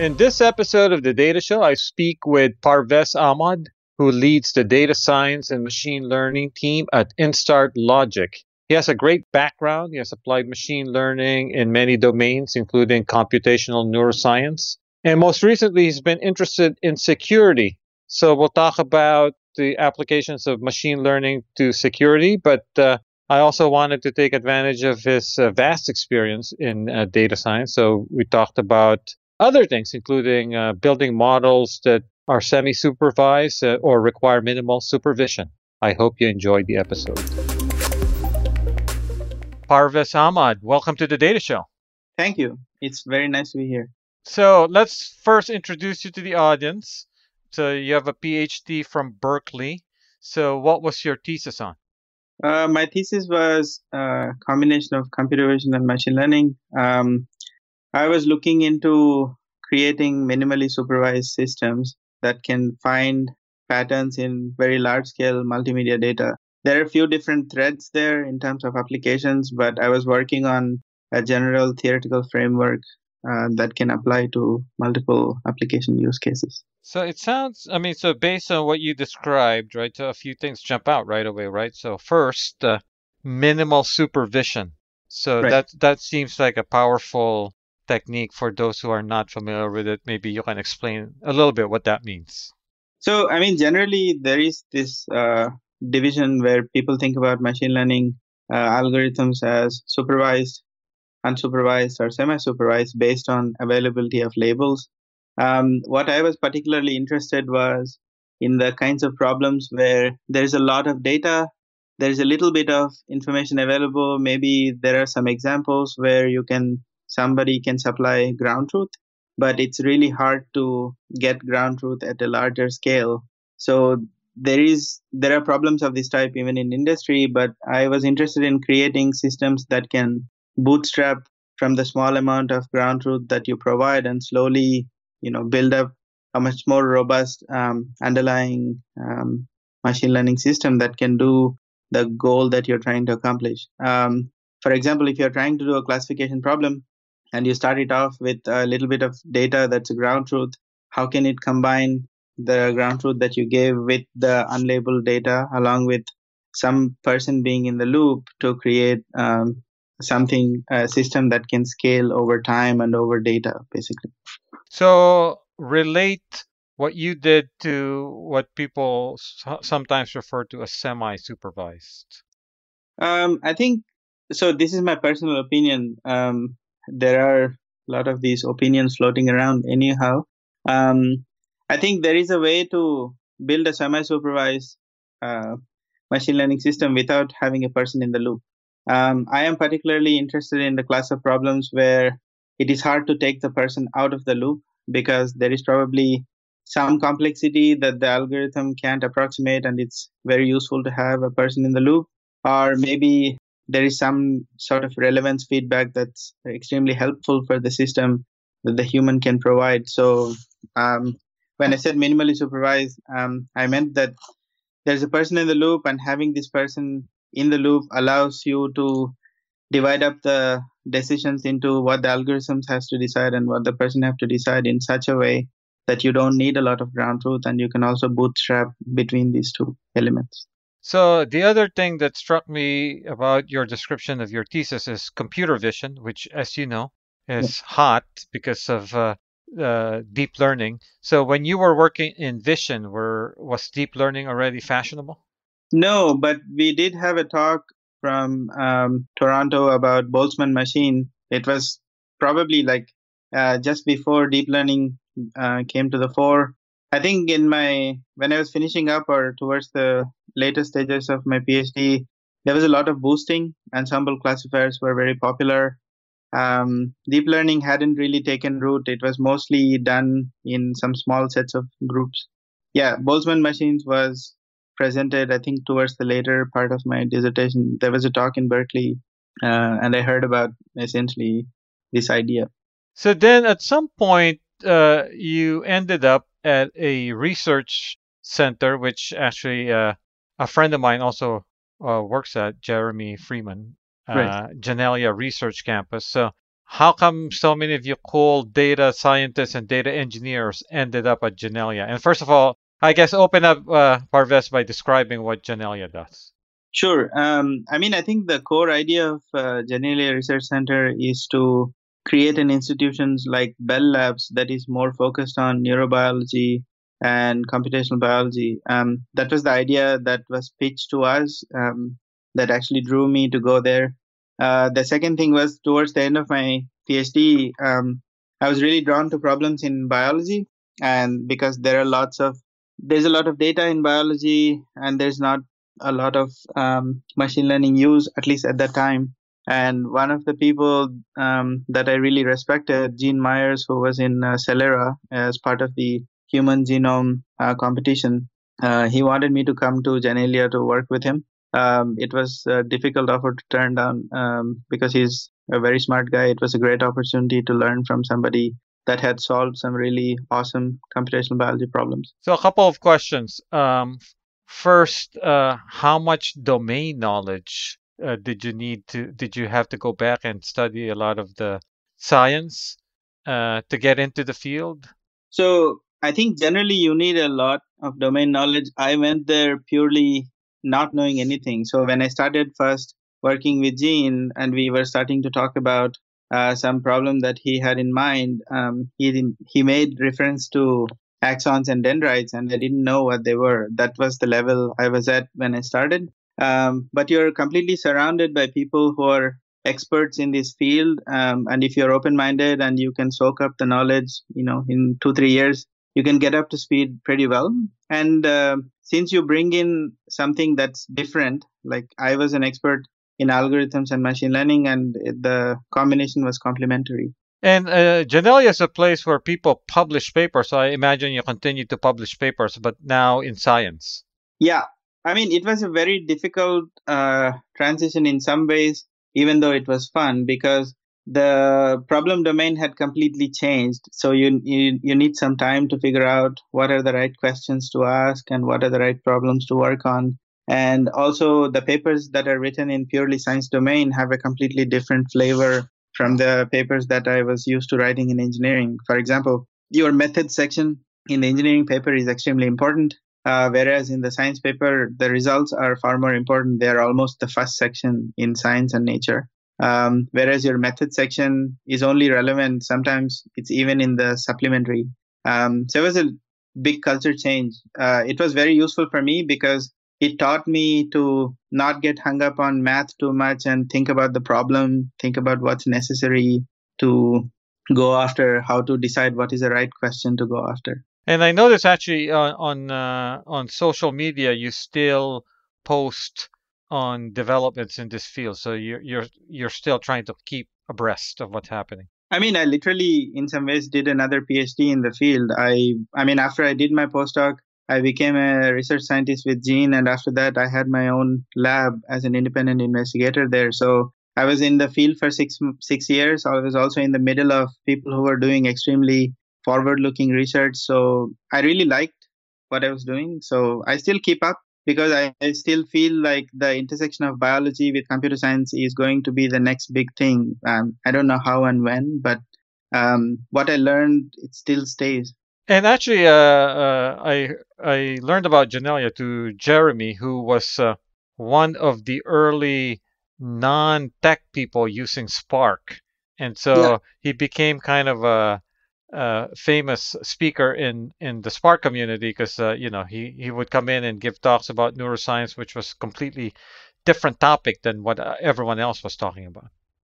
In this episode of the Data Show, I speak with Parvez Ahammad, who leads the data science and machine learning team at Instart Logic. He has a great background. He has applied machine learning in many domains, including computational neuroscience. And most recently, he's been interested in security. So we'll talk about the applications of machine learning to security, but uh, I also wanted to take advantage of his uh, vast experience in uh, data science. So we talked about other things, including uh, building models that are semi supervised uh, or require minimal supervision. I hope you enjoyed the episode. Parvez Ahammad, welcome to the Data Show. Thank you. It's very nice to be here. So let's first introduce you to the audience. So you have a PhD from Berkeley. So what was your thesis on? Uh, my thesis was a combination of computer vision and machine learning. Um, I was looking into creating minimally supervised systems that can find patterns in very large scale multimedia data. There are a few different threads there in terms of applications, but I was working on a general theoretical framework uh, that can apply to multiple application use cases. So it sounds, I mean, so based on what you described, right, so a few things jump out right away, right? So first, uh, minimal supervision. So right. that that seems like a powerful technique for those who are not familiar with it. Maybe you can explain a little bit what that means. So, I mean, generally, there is this uh, division where people think about machine learning uh, algorithms as supervised, unsupervised, or semi supervised based on availability of labels. Um, what I was particularly interested was in the kinds of problems where there's a lot of data, there's a little bit of information available. Maybe there are some examples where you can somebody can supply ground truth, but it's really hard to get ground truth at a larger scale. So there is there are problems of this type even in industry, but I was interested in creating systems that can bootstrap from the small amount of ground truth that you provide and slowly you know build up a much more robust um, underlying um, machine learning system that can do the goal that you're trying to accomplish. Um, for example, if you're trying to do a classification problem, and you start it off with a little bit of data that's a ground truth. How can it combine the ground truth that you gave with the unlabeled data along with some person being in the loop to create um, something a system that can scale over time and over data basically? So relate what you did to what people sometimes refer to as semi supervised um, i think so this is my personal opinion. Um, there are a lot of these opinions floating around anyhow. Um, i think there is a way to build a semi-supervised uh, machine learning system without having a person in the loop. Um, i am particularly interested in the class of problems where it is hard to take the person out of the loop because there is probably some complexity that the algorithm can't approximate and it's very useful to have a person in the loop. Or maybe there is some sort of relevance feedback that's extremely helpful for the system that the human can provide. So um, when I said minimally supervised, um, I meant that there's a person in the loop, and having this person in the loop allows you to divide up the decisions into what the algorithms has to decide and what the person have to decide in such a way that you don't need a lot of ground truth and you can also bootstrap between these two elements so the other thing that struck me about your description of your thesis is computer vision, which, as you know, is yeah. hot because of uh, uh, deep learning. So when you were working in vision, were was deep learning already fashionable? No, but we did have a talk from um, Toronto about Boltzmann machine. It was probably like uh, just before deep learning uh, came to the fore. I think in my when I was finishing up or towards the later stages of my PhD, there was a lot of boosting. Ensemble classifiers were very popular. Um, deep learning hadn't really taken root. It was mostly done in some small sets of groups. Yeah, Boltzmann machines was presented, I think, towards the later part of my dissertation. There was a talk in Berkeley, uh, and I heard about essentially this idea. So then, at some point, uh, you ended up at a research center, which actually uh, a friend of mine also uh, works at, Jeremy Freeman, uh, right. Janelia Research Campus. So, how come so many of you cool data scientists and data engineers ended up at Janelia? And first of all, I guess open up uh, by describing what Janelia does. Sure. Um, I mean, I think the core idea of uh, Janelia Research Center is to create an institutions like Bell Labs that is more focused on neurobiology and computational biology. Um, that was the idea that was pitched to us um, that actually drew me to go there. Uh, the second thing was towards the end of my PhD, um, I was really drawn to problems in biology, and because there are lots of there's a lot of data in biology, and there's not a lot of um, machine learning use, at least at that time. And one of the people um, that I really respected, Gene Myers, who was in uh, Celera as part of the human genome uh, competition, uh, he wanted me to come to Janelia to work with him. Um, it was a difficult offer to turn down um, because he's a very smart guy. It was a great opportunity to learn from somebody that had solved some really awesome computational biology problems. So, a couple of questions. Um, first, uh, how much domain knowledge uh, did you need to? Did you have to go back and study a lot of the science uh, to get into the field? So, I think generally you need a lot of domain knowledge. I went there purely not knowing anything. So when I started first working with Gene and we were starting to talk about uh, some problem that he had in mind, um, he he made reference to axons and dendrites, and I didn't know what they were. That was the level I was at when I started. Um, but you're completely surrounded by people who are experts in this field, um, and if you're open-minded and you can soak up the knowledge, you know, in two three years, you can get up to speed pretty well. And uh, since you bring in something that's different, like I was an expert in algorithms and machine learning, and the combination was complementary. And uh, is a place where people publish papers. So I imagine you continue to publish papers, but now in science. Yeah. I mean, it was a very difficult uh, transition in some ways, even though it was fun, because the problem domain had completely changed. So you, you you need some time to figure out what are the right questions to ask and what are the right problems to work on. And also the papers that are written in purely science domain have a completely different flavor from the papers that i was used to writing in engineering. For example your method section in the engineering paper is extremely important uh, whereas in the science paper the results are far more important. They are almost the first section in science and nature. Um, whereas your method section is only relevant sometimes it's even in the supplementary. Um, so it was a big culture change. Uh, it was very useful for me because it taught me to not get hung up on math too much and think about the problem think about what's necessary to go after how to decide what is the right question to go after and i noticed actually uh, on uh, on social media you still post on developments in this field. So you're you're you're still trying to keep abreast of what's happening. I mean, I literally, in some ways, did another PhD in the field. I, I mean, after I did my postdoc, I became a research scientist with Gene, and after that, I had my own lab as an independent investigator there. So I was in the field for six six years. I was also in the middle of people who were doing extremely forward-looking research. So I really liked what I was doing. So I still keep up because I, I, still feel like the intersection of biology with computer science is going to be the next big thing. Um, I don't know how and when, but um, what I learned, it still stays. And actually, uh, uh, I I learned about Janelia to Jeremy, who was uh, one of the early non-tech people using Spark, and so yeah. he became kind of a uh, famous speaker in in the Spark community because uh, you know he he would come in and give talks about neuroscience, which was completely different topic than what uh, everyone else was talking about.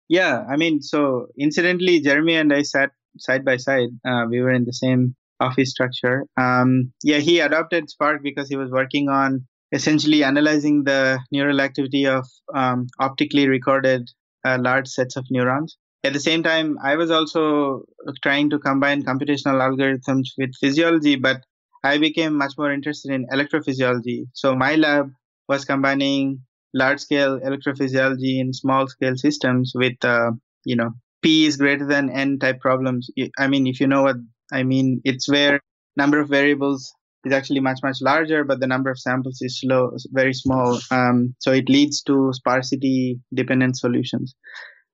Yeah, I mean, so incidentally, Jeremy and I sat side by side. Uh, we were in the same office structure. Um, yeah, he adopted Spark because he was working on essentially analyzing the neural activity of um, optically recorded uh, large sets of neurons at the same time, I was also trying to combine computational algorithms with physiology, but I became much more interested in electrophysiology. So my lab was combining large scale electrophysiology in small scale systems with, uh, you know, P is greater than N type problems. I mean, if you know what I mean, it's where number of variables is actually much, much larger, but the number of samples is slow, very small. Um, so it leads to sparsity dependent solutions.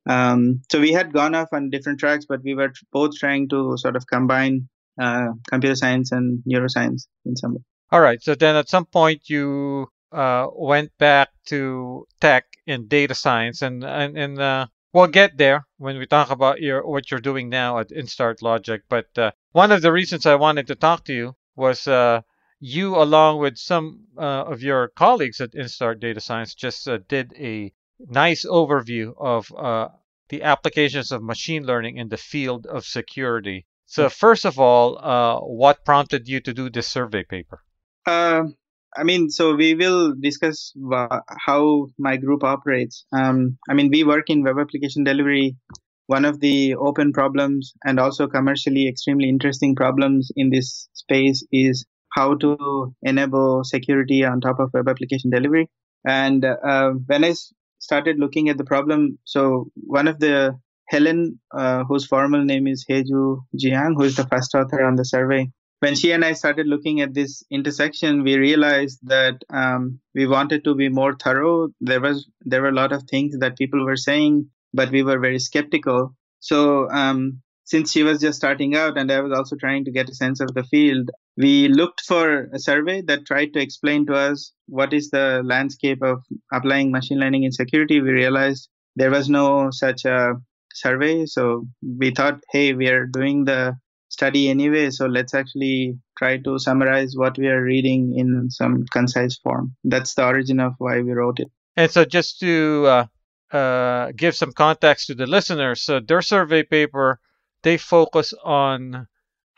Um, so we had gone off on different tracks, but we were both trying to sort of combine uh, computer science and neuroscience in some way. All right. So then at some point you uh, went back to tech and data science, and and, and uh, we'll get there when we talk about your what you're doing now at Instart Logic. But uh, one of the reasons I wanted to talk to you was uh, you, along with some uh, of your colleagues at Instart Data Science, just did a nice overview of the applications of machine learning in the field of security. So first of all, what prompted you to do this survey paper? Um, I mean, so we will discuss how my group operates. Um, I mean, we work in web application delivery. One of the open problems and also commercially extremely interesting problems in this space is how to enable security on top of web application delivery. And uh, when I started looking at the problem, so one of the Helen, uh, whose formal name is Heju Jiang, who is the first author on the survey, when she and I started looking at this intersection, we realized that um, we wanted to be more thorough. There was there were a lot of things that people were saying, but we were very skeptical. So um, since she was just starting out, and I was also trying to get a sense of the field, we looked for a survey that tried to explain to us what is the landscape of applying machine learning in security. We realized there was no such a survey, so we thought, hey, we are doing the study anyway so let's actually try to summarize what we are reading in some concise form that's the origin of why we wrote it and so just to uh, uh, give some context to the listeners so their survey paper they focus on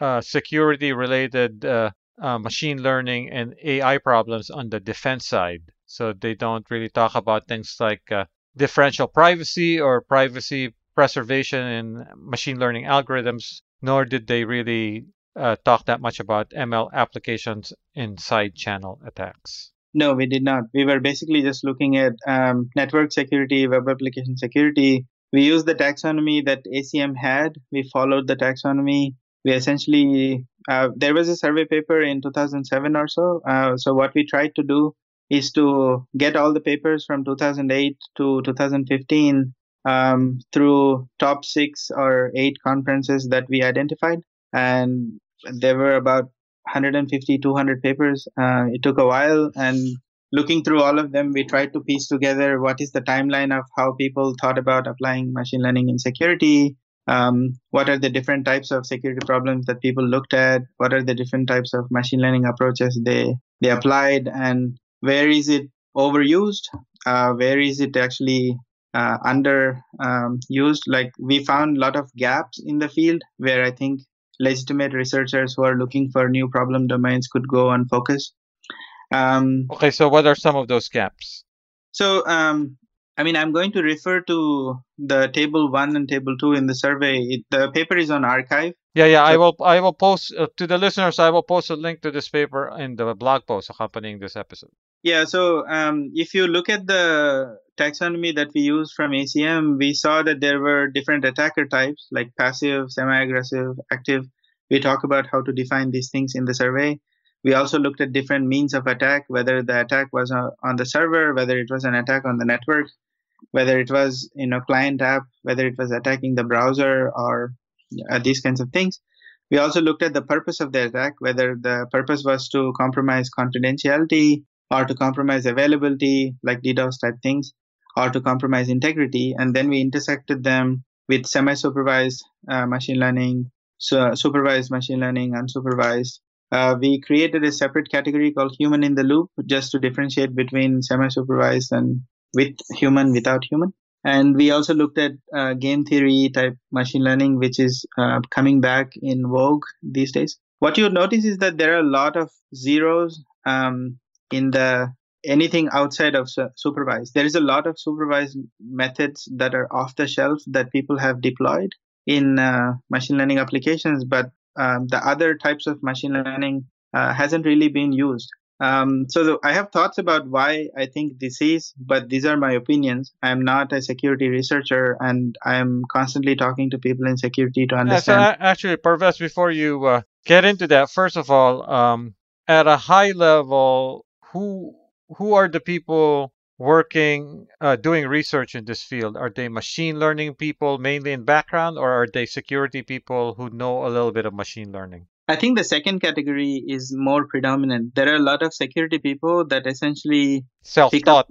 uh, security related uh, uh, machine learning and ai problems on the defense side so they don't really talk about things like uh, differential privacy or privacy preservation in machine learning algorithms nor did they really uh, talk that much about ML applications in side channel attacks. No, we did not. We were basically just looking at um, network security, web application security. We used the taxonomy that ACM had. We followed the taxonomy. We essentially, uh, there was a survey paper in 2007 or so. Uh, so, what we tried to do is to get all the papers from 2008 to 2015 um, through top six or eight conferences that we identified. And there were about 150, 200 papers. Uh, it took a while. And looking through all of them, we tried to piece together what is the timeline of how people thought about applying machine learning in security. Um, what are the different types of security problems that people looked at? What are the different types of machine learning approaches they they applied, and where is it overused? Uh, where is it actually uh, under um, used like we found a lot of gaps in the field where i think legitimate researchers who are looking for new problem domains could go and focus um, okay so what are some of those gaps so um, i mean i'm going to refer to the table one and table two in the survey it, the paper is on arXiv. yeah yeah so, i will i will post uh, to the listeners i will post a link to this paper in the blog post accompanying this episode yeah, so um, if you look at the taxonomy that we use from ACM, we saw that there were different attacker types like passive, semi aggressive, active. We talk about how to define these things in the survey. We also looked at different means of attack, whether the attack was on the server, whether it was an attack on the network, whether it was in a client app, whether it was attacking the browser or uh, these kinds of things. We also looked at the purpose of the attack, whether the purpose was to compromise confidentiality, or to compromise availability, like DDoS type things, or to compromise integrity. And then we intersected them with semi supervised uh, machine learning, so supervised machine learning, unsupervised. Uh, we created a separate category called human in the loop just to differentiate between semi supervised and with human without human. And we also looked at uh, game theory type machine learning, which is uh, coming back in vogue these days. What you notice is that there are a lot of zeros um, in the anything outside of supervised. There is a lot of supervised methods that are off the shelf that people have deployed in uh, machine learning applications, but um, the other types of machine learning uh, hasn't really been used. Um, so the, I have thoughts about why I think this is, but these are my opinions. I'm not a security researcher, and I'm constantly talking to people in security to understand. Yeah, so actually, Parvez, before you uh, get into that, first of all, um, at a high level, who who are the people working, uh, doing research in this field? Are they machine learning people mainly in background, or are they security people who know a little bit of machine learning? I think the second category is more predominant. There are a lot of security people that essentially self-taught.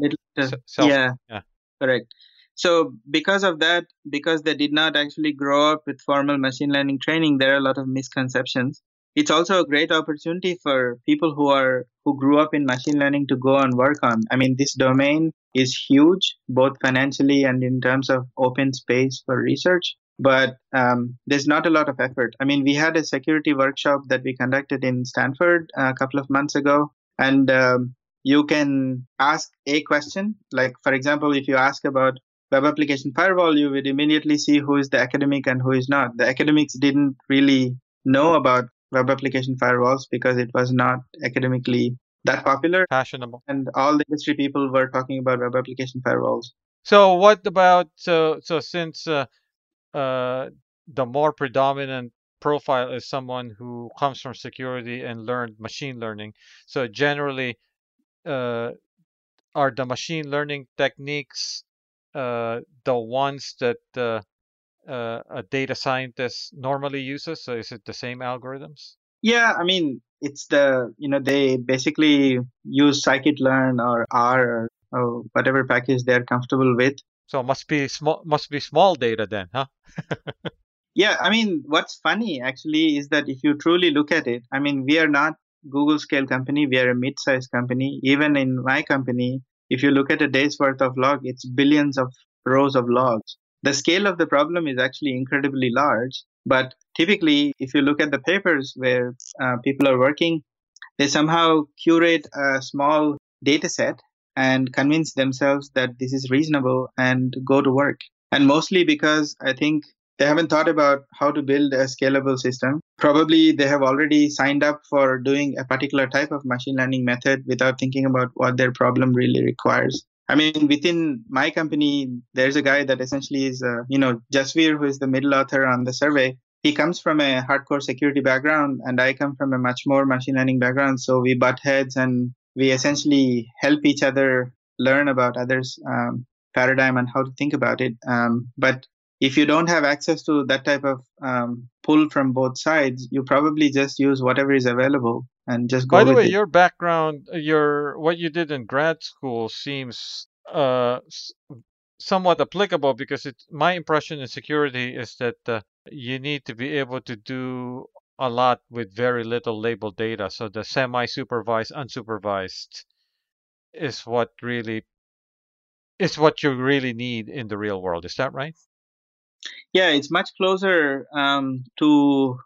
Self, yeah, yeah, correct. So because of that, because they did not actually grow up with formal machine learning training, there are a lot of misconceptions. It's also a great opportunity for people who are who grew up in machine learning to go and work on. I mean, this domain is huge, both financially and in terms of open space for research but um, there's not a lot of effort. I mean, we had a security workshop that we conducted in Stanford a couple of months ago, and um, you can ask a question. Like, for example, if you ask about web application firewall, you would immediately see who is the academic and who is not. The academics didn't really know about web application firewalls because it was not academically that popular, fashionable, and all the industry people were talking about web application firewalls. So, what about so so since uh, uh, the more predominant profile is someone who comes from security and learned machine learning. So generally, uh, are the machine learning techniques uh, the ones that uh, a data scientist normally uses? So is it the same algorithms? Yeah, I mean, it's the you know they basically use scikit-learn or R or, or whatever package they're comfortable with so must be small must be small data then, huh? yeah, I mean what's funny actually is that if you truly look at it, I mean we are not Google scale company, we are a mid-sized company. Even in my company, if you look at a day's worth of log, it's billions of rows of logs. The scale of the problem is actually incredibly large, but typically if you look at the papers where uh, people are working, they somehow curate a small data set and convince themselves that this is reasonable and go to work. And mostly because I think they haven't thought about how to build a scalable system. Probably they have already signed up for doing a particular type of machine learning method without thinking about what their problem really requires. I mean, within my company, there's a guy that essentially is, uh, you know, Jasveer, who is the middle author on the survey. He comes from a hardcore security background, and I come from a much more machine learning background. So we butt heads and we essentially help each other learn about others' um, paradigm and how to think about it. Um, but if you don't have access to that type of um, pull from both sides, you probably just use whatever is available and just go. By the way, it. your background, your what you did in grad school seems uh, somewhat applicable because it. My impression in security is that uh, you need to be able to do a lot with very little labeled data. So the semi-supervised, unsupervised is what really is what you really need in the real world. Is that right? Yeah, it's much closer um, to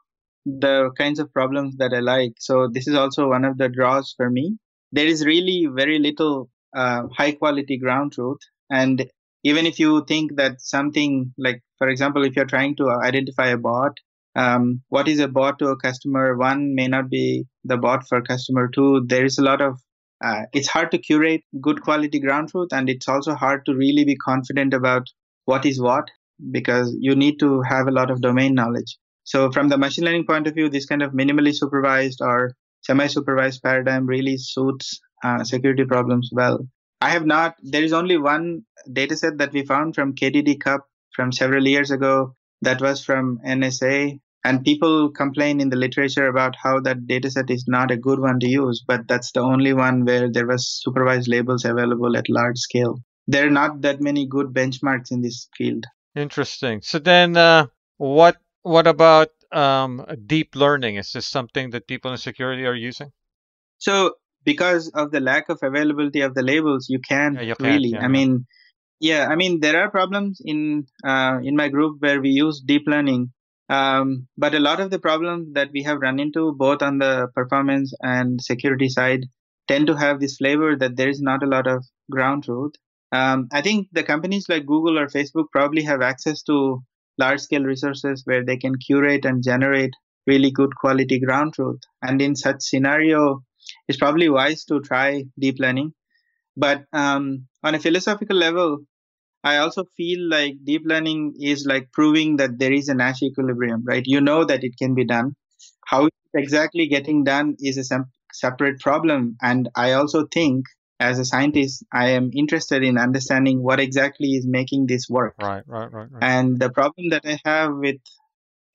the kinds of problems that I like. So this is also one of the draws for me. There is really very little uh, high quality ground truth, and even if you think that something like, for example, if you're trying to identify a bot um, what is a bot to a customer? One may not be the bot for customer two. There is a lot of uh, it's hard to curate good quality ground truth. And it's also hard to really be confident about what is what because you need to have a lot of domain knowledge so from the machine learning point of view this kind of minimally supervised or semi-supervised paradigm really suits uh, security problems well. I have not there is only one data set that we found from kdd cup from several years ago that was from nsa and people complain in the literature about how that dataset is not a good one to use but that's the only one where there was supervised labels available at large scale. There are not that many good benchmarks in this field. Interesting. So then uh, what what about um, deep learning is this something that people in security are using so because of the lack of availability of the labels you can yeah, you really yeah, i yeah. mean yeah i mean there are problems in uh, in my group where we use deep learning um, but a lot of the problems that we have run into, both on the performance and security side, tend to have this flavor that there is not a lot of ground truth. Um, I think the companies like Google or Facebook probably have access to large scale resources where they can curate and generate really good quality ground truth. And in such scenario, it's probably wise to try deep learning. But um, on a philosophical level, I also feel like deep learning is like proving that there is a Nash equilibrium, right? You know that it can be done. How exactly getting done is a sem- separate problem. And I also think as a scientist, I am interested in understanding what exactly is making this work. Right, right, right, right. And the problem that I have with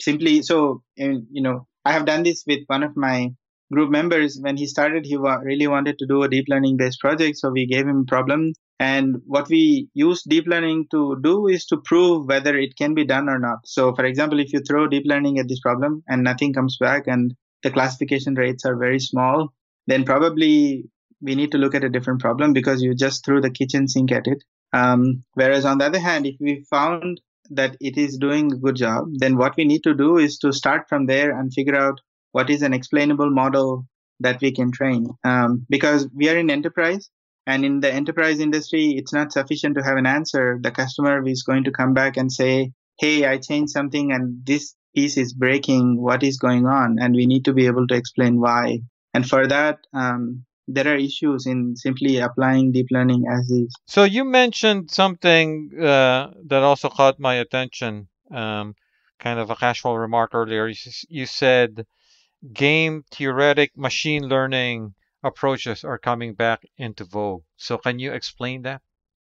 simply so, you know, I have done this with one of my group members. When he started, he wa- really wanted to do a deep learning based project. So we gave him a problem. And what we use deep learning to do is to prove whether it can be done or not. So, for example, if you throw deep learning at this problem and nothing comes back and the classification rates are very small, then probably we need to look at a different problem because you just threw the kitchen sink at it. Um, whereas on the other hand, if we found that it is doing a good job, then what we need to do is to start from there and figure out what is an explainable model that we can train. Um, because we are in enterprise, and in the enterprise industry, it's not sufficient to have an answer. The customer is going to come back and say, Hey, I changed something and this piece is breaking. What is going on? And we need to be able to explain why. And for that, um, there are issues in simply applying deep learning as is. So you mentioned something uh, that also caught my attention, um, kind of a casual remark earlier. You, you said game theoretic machine learning approaches are coming back into vogue. So can you explain that?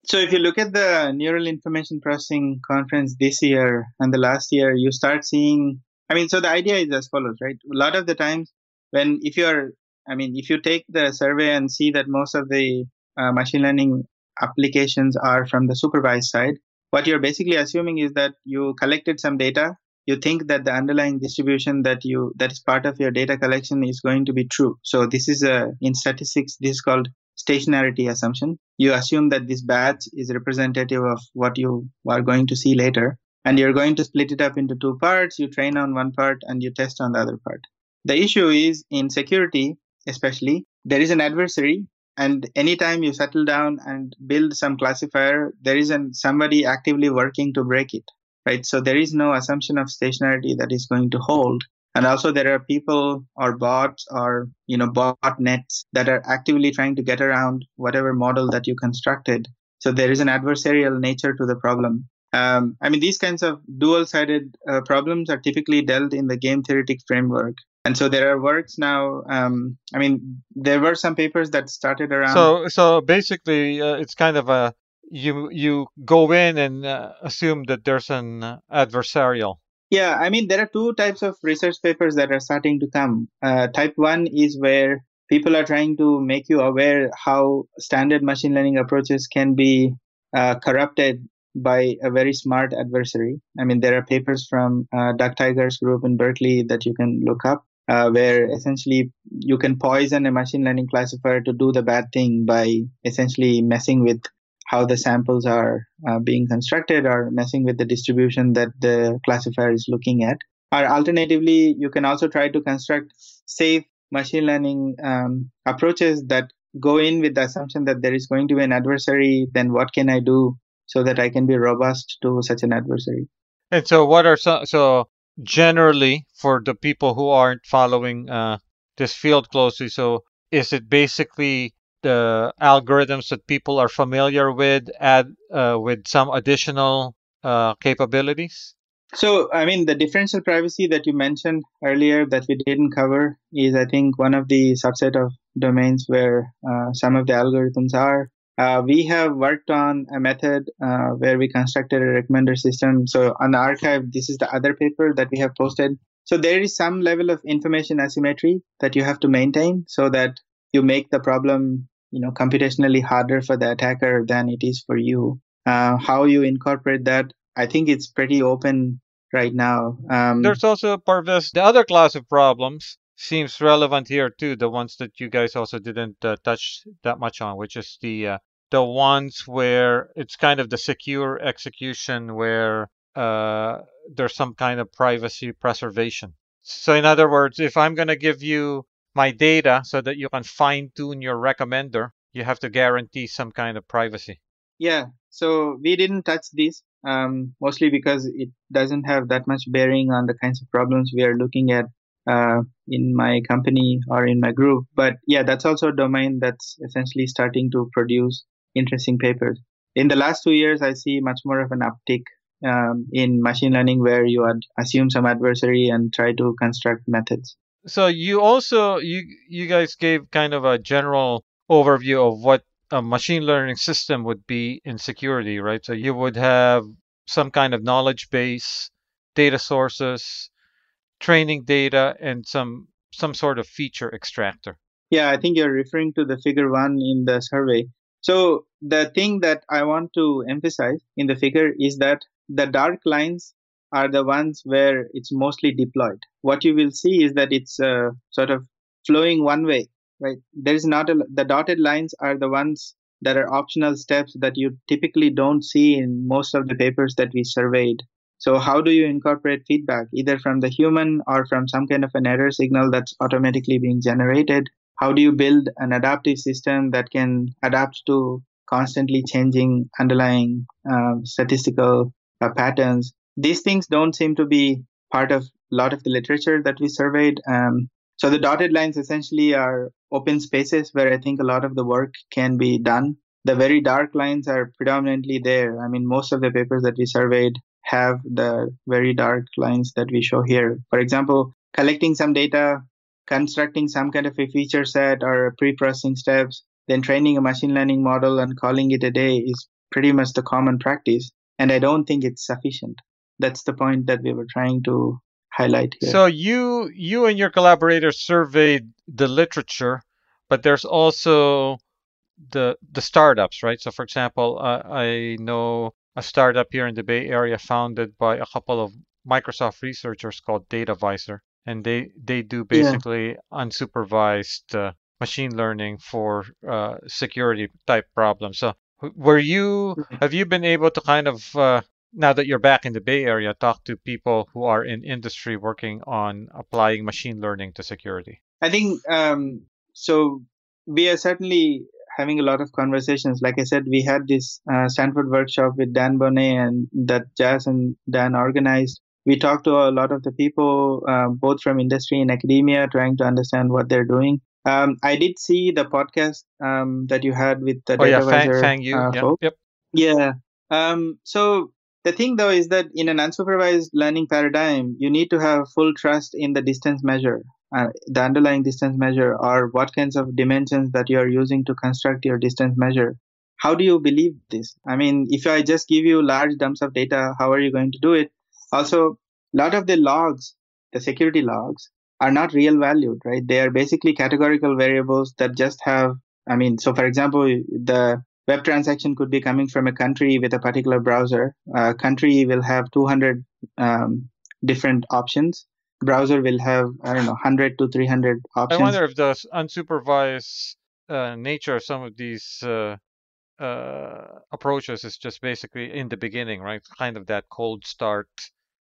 So if you look at the neural information processing conference this year and the last year, you start seeing I mean, so the idea is as follows, right? A lot of the times when if you're I mean, if you take the survey and see that most of the uh, machine learning applications are from the supervised side, what you're basically assuming is that you collected some data you think that the underlying distribution that you that is part of your data collection is going to be true. So this is a in statistics this is called stationarity assumption. You assume that this batch is representative of what you are going to see later and you're going to split it up into two parts. You train on one part and you test on the other part. The issue is in security especially there is an adversary and anytime you settle down and build some classifier there is an, somebody actively working to break it right? So there is no assumption of stationarity that is going to hold. And also there are people or bots or, you know, botnets that are actively trying to get around whatever model that you constructed. So there is an adversarial nature to the problem. Um, I mean, these kinds of dual-sided uh, problems are typically dealt in the game theoretic framework. And so there are works now. Um, I mean, there were some papers that started around. So, so basically, uh, it's kind of a you you go in and uh, assume that there's an adversarial. Yeah, I mean there are two types of research papers that are starting to come. Uh, type one is where people are trying to make you aware how standard machine learning approaches can be uh, corrupted by a very smart adversary. I mean there are papers from uh, Doug Tygar's group in Berkeley that you can look up. Uh, where essentially you can poison a machine learning classifier to do the bad thing by essentially messing with how the samples are uh, being constructed or messing with the distribution that the classifier is looking at. Or alternatively, you can also try to construct safe machine learning um, approaches that go in with the assumption that there is going to be an adversary. Then what can I do so that I can be robust to such an adversary? And so, what are some, so generally for the people who aren't following uh, this field closely? So, is it basically the algorithms that people are familiar with add uh, with some additional uh, capabilities? So, I mean, the differential privacy that you mentioned earlier that we didn't cover is, I think, one of the subset of domains where uh, some of the algorithms are. Uh, we have worked on a method uh, where we constructed a recommender system. So, on the arXiv, this is the other paper that we have posted. So, there is some level of information asymmetry that you have to maintain so that you make the problem you know computationally harder for the attacker than it is for you uh, how you incorporate that i think it's pretty open right now um, there's also parvez the other class of problems seems relevant here too the ones that you guys also didn't uh, touch that much on which is the uh, the ones where it's kind of the secure execution where uh, there's some kind of privacy preservation so in other words if i'm going to give you my data so that you can fine tune your recommender, you have to guarantee some kind of privacy. Yeah. So we didn't touch this um, mostly because it doesn't have that much bearing on the kinds of problems we are looking at uh, in my company or in my group. But yeah, that's also a domain that's essentially starting to produce interesting papers. In the last two years, I see much more of an uptick um, in machine learning where you assume some adversary and try to construct methods so you also you you guys gave kind of a general overview of what a machine learning system would be in security, right? So you would have some kind of knowledge base, data sources, training data, and some some sort of feature extractor. Yeah, I think you're referring to the figure one in the survey. So the thing that I want to emphasize in the figure is that the dark lines are the ones where it's mostly deployed. What you will see is that it's uh, sort of flowing one way, right? There is not a, the dotted lines are the ones that are optional steps that you typically don't see in most of the papers that we surveyed. So how do you incorporate feedback either from the human or from some kind of an error signal that's automatically being generated? How do you build an adaptive system that can adapt to constantly changing underlying uh, statistical uh, patterns? These things don't seem to be part of a lot of the literature that we surveyed. Um, so the dotted lines essentially are open spaces where I think a lot of the work can be done. The very dark lines are predominantly there. I mean, most of the papers that we surveyed have the very dark lines that we show here. For example, collecting some data, constructing some kind of a feature set or pre-processing steps, then training a machine learning model and calling it a day is pretty much the common practice. And I don't think it's sufficient. That's the point that we were trying to highlight here. So you you and your collaborators surveyed the literature, but there's also the the startups, right? So for example, uh, I know a startup here in the Bay Area founded by a couple of Microsoft researchers called DataVisor, and they they do basically yeah. unsupervised uh, machine learning for uh, security type problems. So were you have you been able to kind of uh, now that you're back in the Bay Area, talk to people who are in industry working on applying machine learning to security? I think um, so. We are certainly having a lot of conversations. Like I said, we had this uh, Stanford workshop with Dan Boneh and that Jazz and Dan organized. We talked to a lot of the people, uh, both from industry and academia, trying to understand what they're doing. Um, I did see the podcast um, that you had with the oh, yeah, Fang, Fang Yu. Uh, yep, yep. Yeah. Um, so the thing though is that in an unsupervised learning paradigm, you need to have full trust in the distance measure, uh, the underlying distance measure, or what kinds of dimensions that you are using to construct your distance measure. How do you believe this? I mean, if I just give you large dumps of data, how are you going to do it? Also, a lot of the logs, the security logs, are not real valued, right? They are basically categorical variables that just have, I mean, so for example, the web transaction could be coming from a country with a particular browser. A country will have 200 um, different options. Browser will have I don't know 100 to 300 options. I wonder if the unsupervised uh, nature of some of these uh, uh, approaches is just basically in the beginning, right? Kind of that cold start.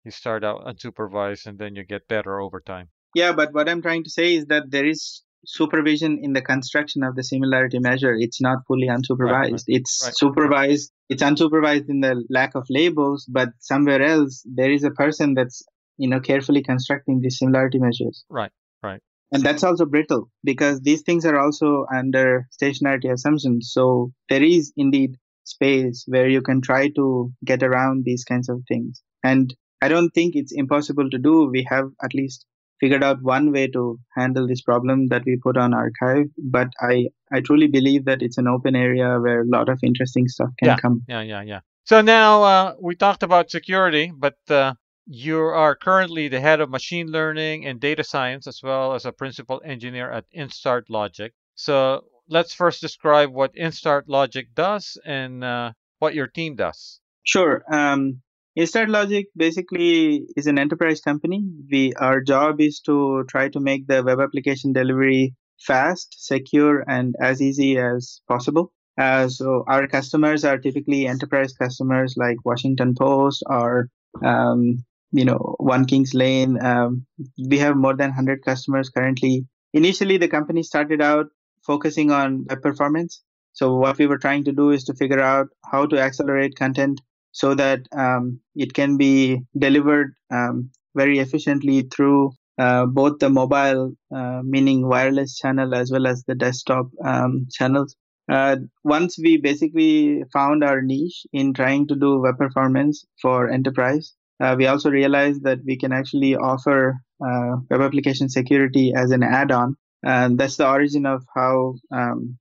You start out unsupervised and then you get better over time. Yeah, but what I'm trying to say is that there is supervision in the construction of the similarity measure. It's not fully unsupervised. Right, right, it's right. supervised. It's unsupervised in the lack of labels, but somewhere else there is a person that's you know carefully constructing these similarity measures. Right. Right. And that's also brittle because these things are also under stationarity assumptions. So there is indeed space where you can try to get around these kinds of things. And I don't think it's impossible to do. We have at least figured out one way to handle this problem that we put on arXiv but i i truly believe that it's an open area where a lot of interesting stuff can yeah, come yeah yeah yeah so now uh, we talked about security but uh, you are currently the head of machine learning and data science as well as a principal engineer at instart logic so let's first describe what instart logic does and uh, what your team does sure um, Instart Logic basically is an enterprise company. We our job is to try to make the web application delivery fast, secure, and as easy as possible. Uh, so our customers are typically enterprise customers like Washington Post or um, you know One Kings Lane. Um, we have more than 100 customers currently. Initially, the company started out focusing on web performance. So what we were trying to do is to figure out how to accelerate content so that um, it can be delivered um, very efficiently through uh, both the mobile, uh, meaning wireless channel, as well as the desktop um, channels. Uh, once we basically found our niche in trying to do web performance for enterprise, uh, we also realized that we can actually offer uh, web application security as an add-on. And that's the origin of how um,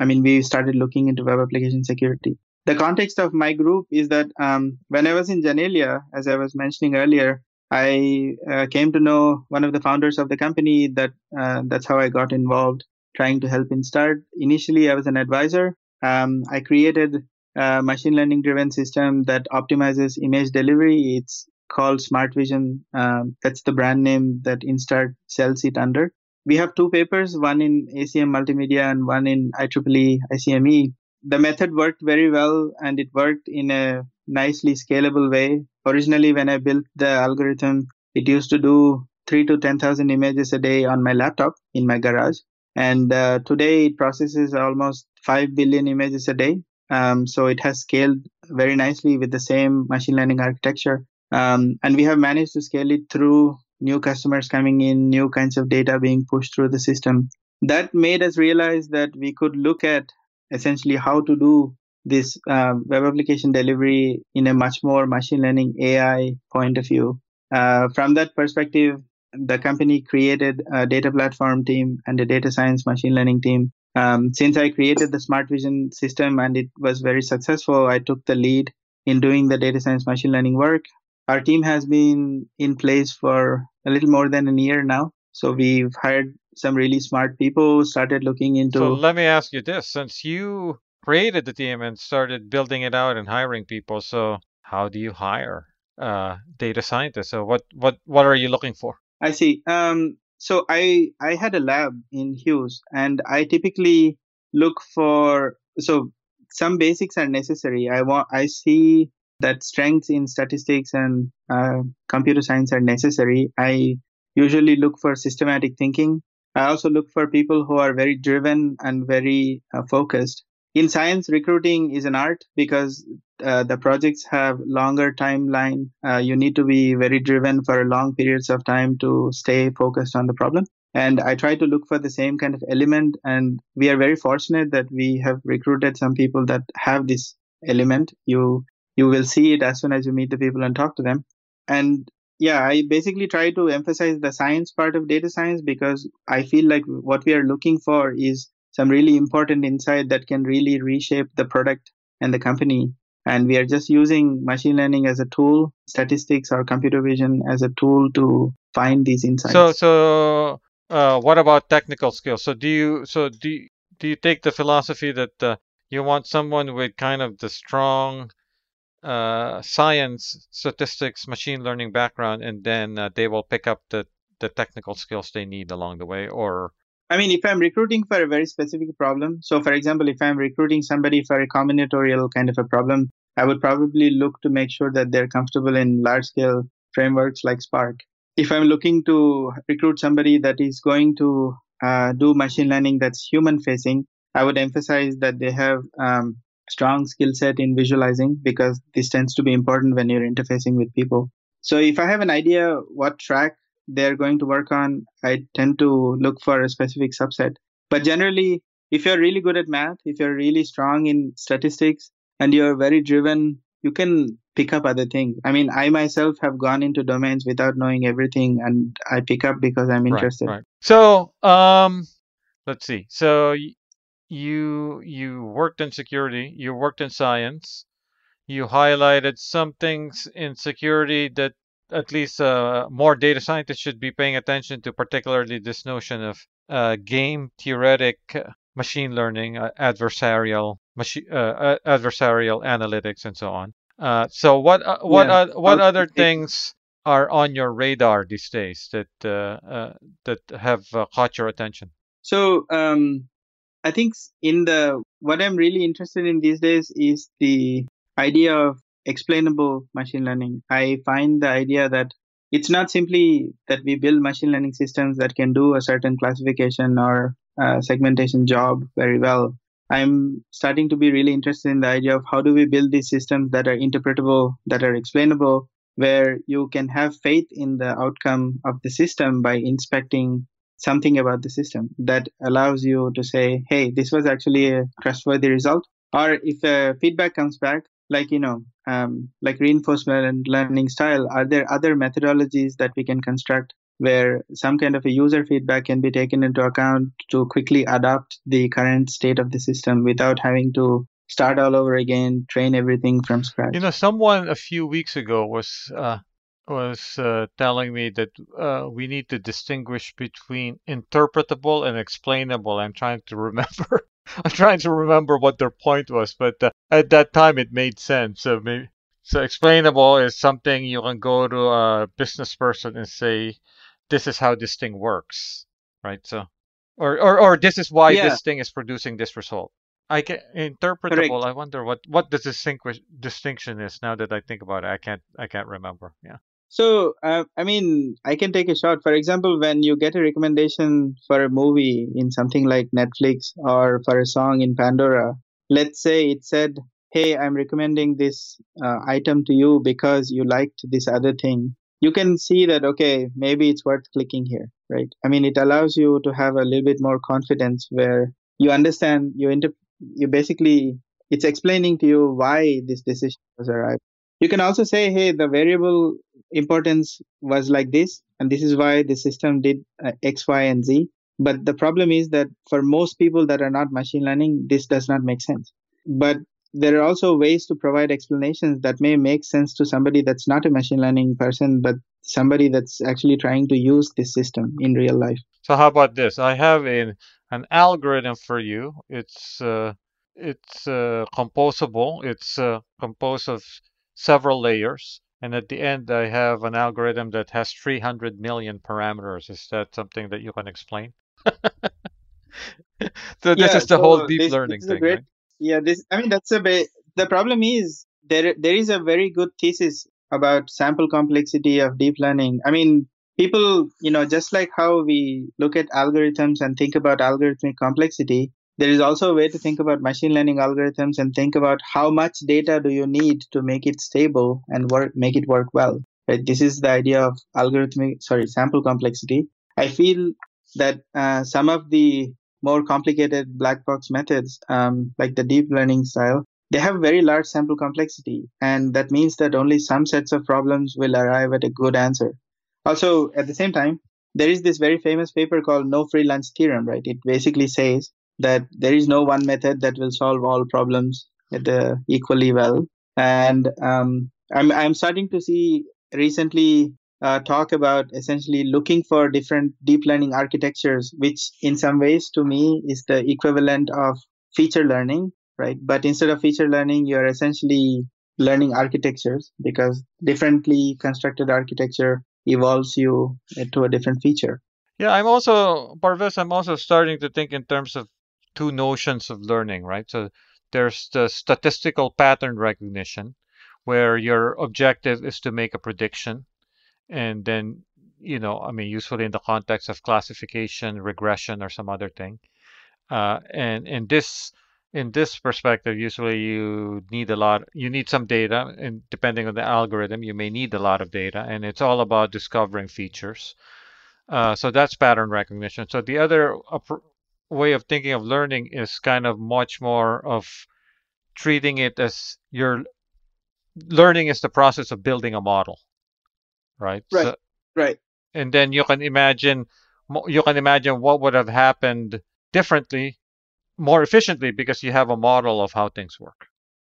I mean, we started looking into web application security. The context of my group is that um, when I was in Janelia, as I was mentioning earlier, I uh, came to know one of the founders of the company. That uh, that's how I got involved, trying to help Instart. Initially, I was an advisor. Um, I created a machine learning driven system that optimizes image delivery. It's called Smart Vision. Um, that's the brand name that Instart sells it under. We have two papers, one in ACM Multimedia and one in IEEE ICME. The method worked very well and it worked in a nicely scalable way. Originally, when I built the algorithm, it used to do three to 10,000 images a day on my laptop in my garage. And uh, today it processes almost 5 billion images a day. Um, so it has scaled very nicely with the same machine learning architecture. Um, and we have managed to scale it through new customers coming in, new kinds of data being pushed through the system. That made us realize that we could look at essentially how to do this uh, web application delivery in a much more machine learning AI point of view. Uh, from that perspective, the company created a data platform team and a data science machine learning team. Um, since I created the smart vision system and it was very successful, I took the lead in doing the data science machine learning work our team has been in place for a little more than a year now. So we've hired some really smart people, started looking into. So let me ask you this since you created the team and started building it out and hiring people, so how do you hire uh, data scientists? So what, what, what are you looking for? I see. Um, so I, I had a lab in Hughes and I typically look for, so some basics are necessary. I want, I see that strengths in statistics and uh, computer science are necessary, I usually look for systematic thinking. I also look for people who are very driven and very uh, focused. In science, recruiting is an art because uh, the projects have longer timeline. Uh, you need to be very driven for long periods of time to stay focused on the problem. And I try to look for the same kind of element. And we are very fortunate that we have recruited some people that have this element. You you will see it as soon as you meet the people and talk to them and yeah i basically try to emphasize the science part of data science because i feel like what we are looking for is some really important insight that can really reshape the product and the company and we are just using machine learning as a tool statistics or computer vision as a tool to find these insights so so uh, what about technical skills so do you so do you, do you take the philosophy that uh, you want someone with kind of the strong uh, science, statistics, machine learning background, and then uh, they will pick up the, the technical skills they need along the way? Or I mean, if I'm recruiting for a very specific problem, so for example, if I'm recruiting somebody for a combinatorial kind of a problem, I would probably look to make sure that they're comfortable in large scale frameworks like Spark. If I'm looking to recruit somebody that is going to uh, do machine learning that's human facing, I would emphasize that they have um, strong skill set in visualizing because this tends to be important when you're interfacing with people. So if I have an idea what track they're going to work on, I tend to look for a specific subset. But generally, if you're really good at math, if you're really strong in statistics, and you're very driven, you can pick up other things. I mean, I myself have gone into domains without knowing everything, and I pick up because I'm interested. Right, right. So, um, let's see. So you you worked in security, you worked in science, you highlighted some things in security that at least uh, more data scientists should be paying attention to, particularly this notion of uh, game theoretic machine learning, uh, adversarial machi- uh, adversarial analytics, and so on. Uh, so, what uh, what yeah. what other things are on your radar these days that that have caught your attention? So, um, I think in the what I'm really interested in these days is the idea of explainable machine learning. I find the idea that it's not simply that we build machine learning systems that can do a certain classification or segmentation job very well. I'm starting to be really interested in the idea of how do we build these systems that are interpretable, that are explainable, where you can have faith in the outcome of the system by inspecting something about the system that allows you to say, hey, this was actually a trustworthy result. Or if a feedback comes back, like, you know, um, like reinforcement and learning style, are there other methodologies that we can construct where some kind of a user feedback can be taken into account to quickly adapt the current state of the system without having to start all over again, train everything from scratch. You know, someone a few weeks ago was uh, was uh, telling me that uh, we need to distinguish between interpretable and explainable. I'm trying to remember. I'm trying to remember what their point was, but uh, at that time it made sense. So maybe so explainable is something you can go to a business person and say, "This is how this thing works," right? So, or or, or this is why Yeah. this thing is producing this result. I can interpretable. Correct. I wonder what what the distinguish, distinction is now that I think about it. I can't I can't remember. Yeah. So, uh, I mean, I can take a shot. For example, when you get a recommendation for a movie in something like Netflix or for a song in Pandora, let's say it said, Hey, I'm recommending this uh, item to you because you liked this other thing. You can see that, okay, maybe it's worth clicking here, right? I mean, it allows you to have a little bit more confidence where you understand, you, inter- you basically, it's explaining to you why this decision was arrived. You can also say, hey, the variable importance was like this, and this is why the system did uh, X, Y, and Z. But the problem is that for most people that are not machine learning, this does not make sense. But there are also ways to provide explanations that may make sense to somebody that's not a machine learning person, but somebody that's actually trying to use this system in real life. So how about this? I have an an algorithm for you. It's uh, it's uh, composable. It's uh, composed of several layers, and at the end, I have an algorithm that has 300 million parameters. Is that something that you can explain? so this Yeah, is the whole deep this, learning this thing, great right? Yeah, this. I mean, that's a bit. the problem is there. There is a very good thesis about sample complexity of deep learning. I mean, people, you know, just like how we look at algorithms and think about algorithmic complexity, there is also a way to think about machine learning algorithms and think about how much data do you need to make it stable and work, make it work well. Right. This is the idea of algorithmic, sorry, sample complexity. I feel that uh, some of the more complicated black box methods, um, like the deep learning style, they have very large sample complexity. And that means that only some sets of problems will arrive at a good answer. Also, at the same time, there is this very famous paper called no free lunch theorem, right? It basically says that there is no one method that will solve all problems at the equally well. And um, I'm, I'm starting to see recently uh, talk about essentially looking for different deep learning architectures, which in some ways to me is the equivalent of feature learning, right? But instead of feature learning, you're essentially learning architectures because differently constructed architecture evolves you to a different feature. Yeah, I'm also Parvez. I'm also starting to think in terms of two notions of learning, right? So there's the statistical pattern recognition, where your objective is to make a prediction and then you know i mean usually in the context of classification regression or some other thing. Uh, and in this in this perspective usually you need a lot you need some data and depending on the algorithm you may need a lot of data and it's all about discovering features. Uh, so that's pattern recognition. So the other way of thinking of learning is kind of much more of treating it as your learning is the process of building a model right? Right. So, right. And then you can imagine you can imagine what would have happened differently, more efficiently because you have a model of how things work.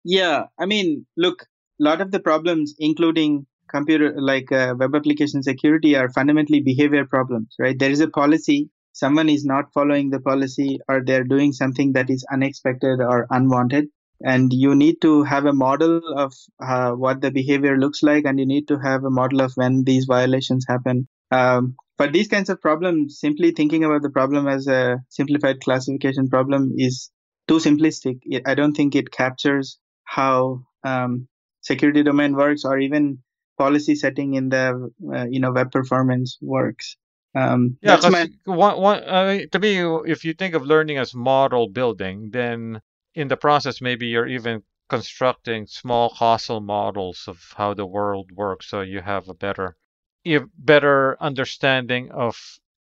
Yeah, I mean, look, a lot of the problems, including computer like uh, web application security, are fundamentally behavior problems, right? There is a policy, someone is not following the policy, or they're doing something that is unexpected or unwanted. And you need to have a model of uh, what the behavior looks like and you need to have a model of when these violations happen. Um, but these kinds of problems simply thinking about the problem as a simplified classification problem is too simplistic. I don't think it captures how um, security domain works or even policy setting in the uh, you know web performance works um, yeah, my... one, one, uh, to me, if you think of learning as model building, then in the process, maybe you're even constructing small causal models of how the world works, so you have a better, you better understanding of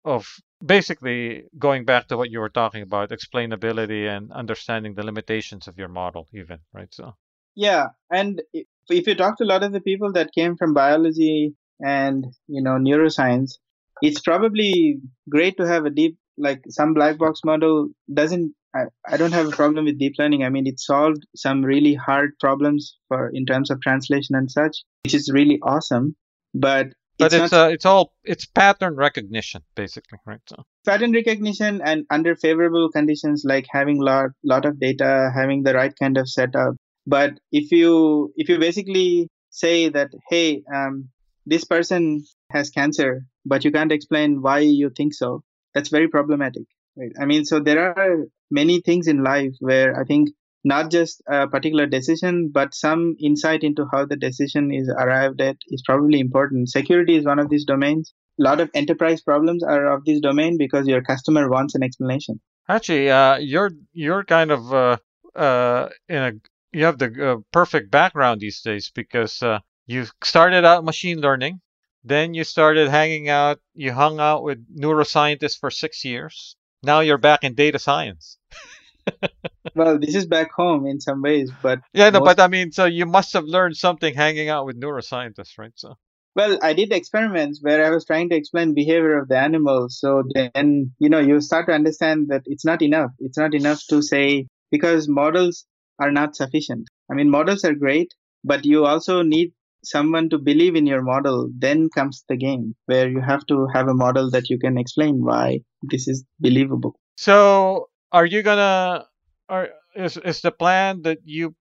of basically going back to what you were talking about, explainability and understanding the limitations of your model, even right. So yeah, and if you talk to a lot of the people that came from biology and you know neuroscience, it's probably great to have a deep like some black box model doesn't I, I don't have a problem with deep learning i mean it solved some really hard problems for in terms of translation and such which is really awesome but but it's, it's not uh, it's all it's pattern recognition basically, right? So pattern recognition and under favorable conditions like having lot lot of data having the right kind of setup but if you if you basically say that hey um, this person has cancer but you can't explain why you think so. That's very problematic right? I mean so there are many things in life where i think not just a particular decision but some insight into how the decision is arrived at is probably important. Security is one of these domains. A lot of enterprise problems are of this domain because your customer wants an explanation. Actually, uh, you're you're kind of uh, uh, in a you have the uh, perfect background these days because uh, you started out machine learning, then you started hanging out, you hung out with neuroscientists for six years. Now you're back in data science. well this is back home in some ways but Yeah, no, most but I mean, so you must have learned something hanging out with neuroscientists, right? So Well, I did experiments where I was trying to explain behavior of the animals. So then, you know, you start to understand that it's not enough. It's not enough to say because models are not sufficient. I mean, models are great, but you also need someone to believe in your model. Then comes the game where you have to have a model that you can explain why this is believable. So, are you gonna are is is the plan that you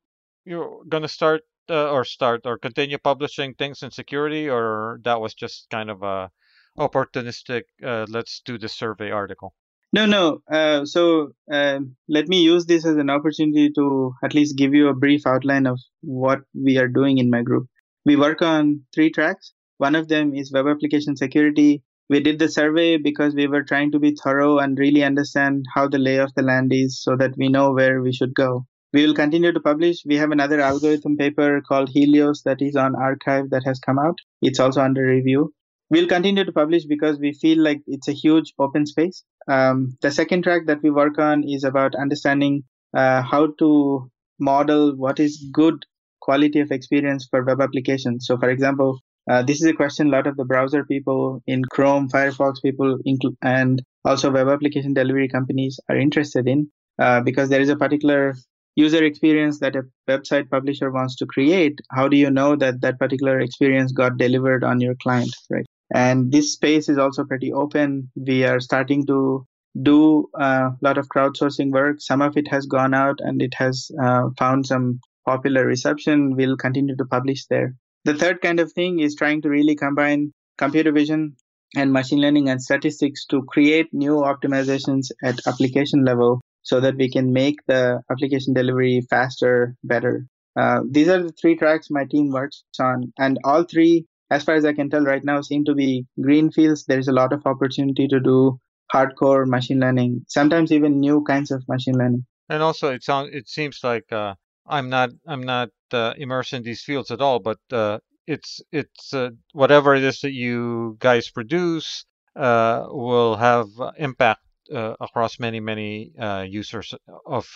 you're gonna start uh, or start or continue publishing things in security, or that was just kind of a opportunistic uh, let's do the survey article? No, no. Uh, so um let me use this as an opportunity to at least give you a brief outline of what we are doing in my group. We work on three tracks. One of them is web application security. We did the survey because we were trying to be thorough and really understand how the lay of the land is so that we know where we should go. We will continue to publish. We have another algorithm paper called Helios that is on arXiv that has come out. It's also under review. We'll continue to publish because we feel like it's a huge open space. Um, the second track that we work on is about understanding uh, how to model what is good quality of experience for web applications. So, for example, uh, this is a question a lot of the browser people in Chrome, Firefox people, and also web application delivery companies are interested in uh, because there is a particular user experience that a website publisher wants to create. How do you know that that particular experience got delivered on your client, right? And this space is also pretty open. We are starting to do a lot of crowdsourcing work. Some of it has gone out and it has uh, found some popular reception. We'll continue to publish there. The third kind of thing is trying to really combine computer vision and machine learning and statistics to create new optimizations at application level so that we can make the application delivery faster, better. Uh, these are the three tracks my team works on, and all three, as far as I can tell right now, seem to be green fields. There is a lot of opportunity to do hardcore machine learning, sometimes even new kinds of machine learning. And also, it sounds it seems like uh, I'm not I'm not uh, immersed in these fields at all, but uh, it's it's uh, whatever it is that you guys produce uh, will have uh, impact uh, across many many users of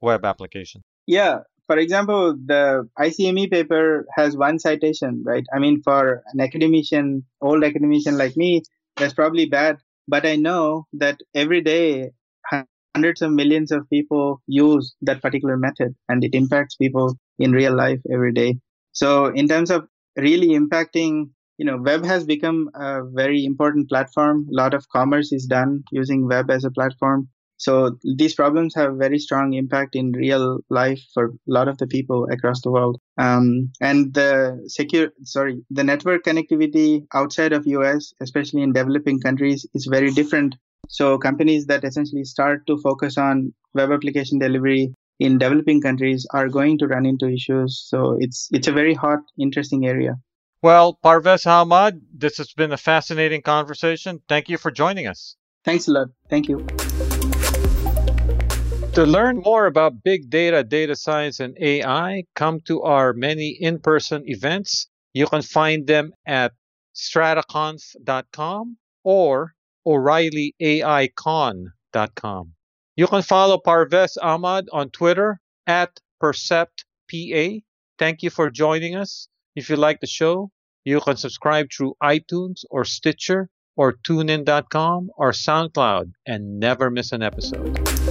web application. Yeah. For example, the ICME paper has one citation, right? I mean, for an academician, old academician like me, that's probably bad. But I know that every day, hundreds of millions of people use that particular method and it impacts people in real life every day. So, in terms of really impacting, you know, web has become a very important platform. A lot of commerce is done using web as a platform. So these problems have very strong impact in real life for a lot of the people across the world. Um, and the secure, sorry, the network connectivity outside of US, especially in developing countries, is very different. So companies that essentially start to focus on web application delivery in developing countries are going to run into issues. So it's it's a very hot, interesting area. Well, Parvez Ahammad, this has been a fascinating conversation. Thank you for joining us. Thanks a lot. Thank you. To learn more about big data, data science, and AI, come to our many in person events. You can find them at strataconf.com or o'ReillyAICon.com. You can follow Parvez Ahammad on Twitter at PerceptPA. Thank you for joining us. If you like the show, you can subscribe through iTunes or Stitcher or tunein.com or SoundCloud and never miss an episode.